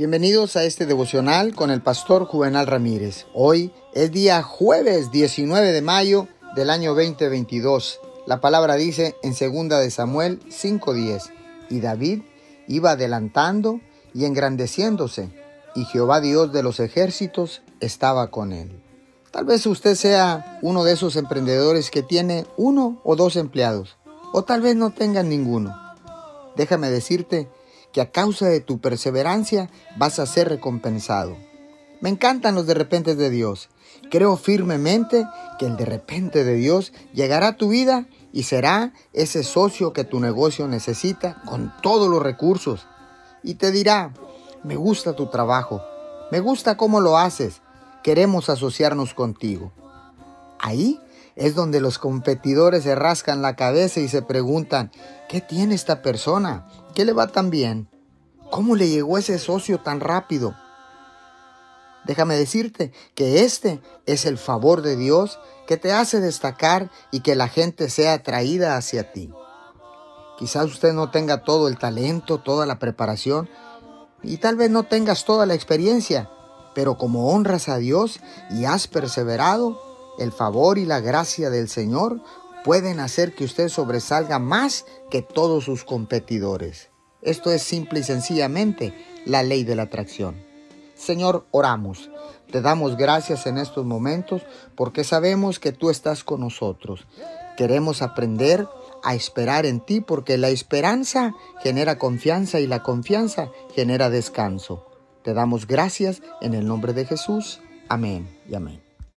Bienvenidos a este devocional con el pastor Juvenal Ramírez. Hoy es día jueves 19 de mayo del año 2022. La palabra dice en 2 de Samuel 5:10, y David iba adelantando y engrandeciéndose, y Jehová Dios de los ejércitos estaba con él. Tal vez usted sea uno de esos emprendedores que tiene uno o dos empleados, o tal vez no tengan ninguno. Déjame decirte que a causa de tu perseverancia vas a ser recompensado. Me encantan los de repente de Dios. Creo firmemente que el de repente de Dios llegará a tu vida y será ese socio que tu negocio necesita con todos los recursos. Y te dirá, me gusta tu trabajo, me gusta cómo lo haces, queremos asociarnos contigo. Ahí es donde los competidores se rascan la cabeza y se preguntan, ¿qué tiene esta persona? ¿Qué le va tan bien? ¿Cómo le llegó ese socio tan rápido? Déjame decirte que este es el favor de Dios que te hace destacar y que la gente sea atraída hacia ti. Quizás usted no tenga todo el talento, toda la preparación y tal vez no tengas toda la experiencia, pero como honras a Dios y has perseverado, el favor y la gracia del Señor pueden hacer que usted sobresalga más que todos sus competidores. Esto es simple y sencillamente la ley de la atracción. Señor, oramos. Te damos gracias en estos momentos porque sabemos que tú estás con nosotros. Queremos aprender a esperar en ti porque la esperanza genera confianza y la confianza genera descanso. Te damos gracias en el nombre de Jesús. Amén y amén.